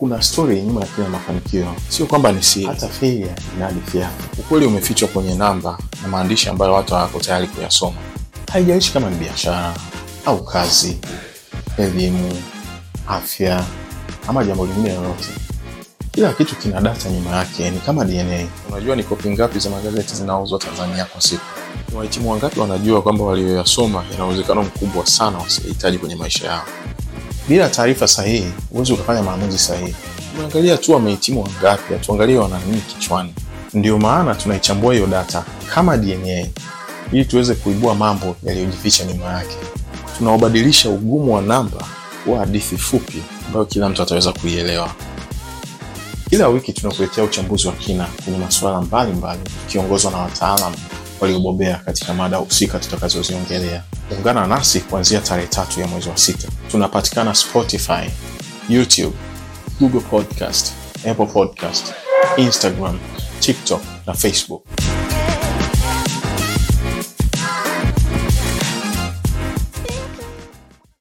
kuna story nyuma ya kila mafanikio, sio kwamba ni siri. Hata failure ina hadithi yake. Ukweli umefichwa kwenye namba na maandishi ambayo watu hawako tayari kuyasoma. Haijalishi kama ni biashara au kazi, elimu, afya ama jambo lingine lolote, kila kitu kina data nyuma yake, ni kama DNA. Unajua ni kopi ngapi za magazeti zinauzwa Tanzania kwa siku? Ni wahitimu wangapi wanajua kwamba walioyasoma yana uwezekano mkubwa sana wasihitaji kwenye maisha yao? Bila taarifa sahihi, huwezi ukafanya maamuzi sahihi. Tumeangalia tu wamehitimu wangapi, hatuangalie wana nini kichwani. Ndio maana tunaichambua hiyo data kama DNA ili tuweze kuibua mambo yaliyojificha nyuma yake. Tunaobadilisha ugumu wa namba kuwa hadithi fupi ambayo kila mtu ataweza kuielewa. Kila wiki tunakuletea uchambuzi wa kina kwenye masuala mbalimbali, tukiongozwa na wataalamu waliobobea katika mada husika tutakazoziongelea. Ungana nasi kuanzia tarehe tatu ya mwezi wa sita. Tunapatikana Spotify, YouTube, Google Podcast, Apple Podcast, Instagram, TikTok na Facebook.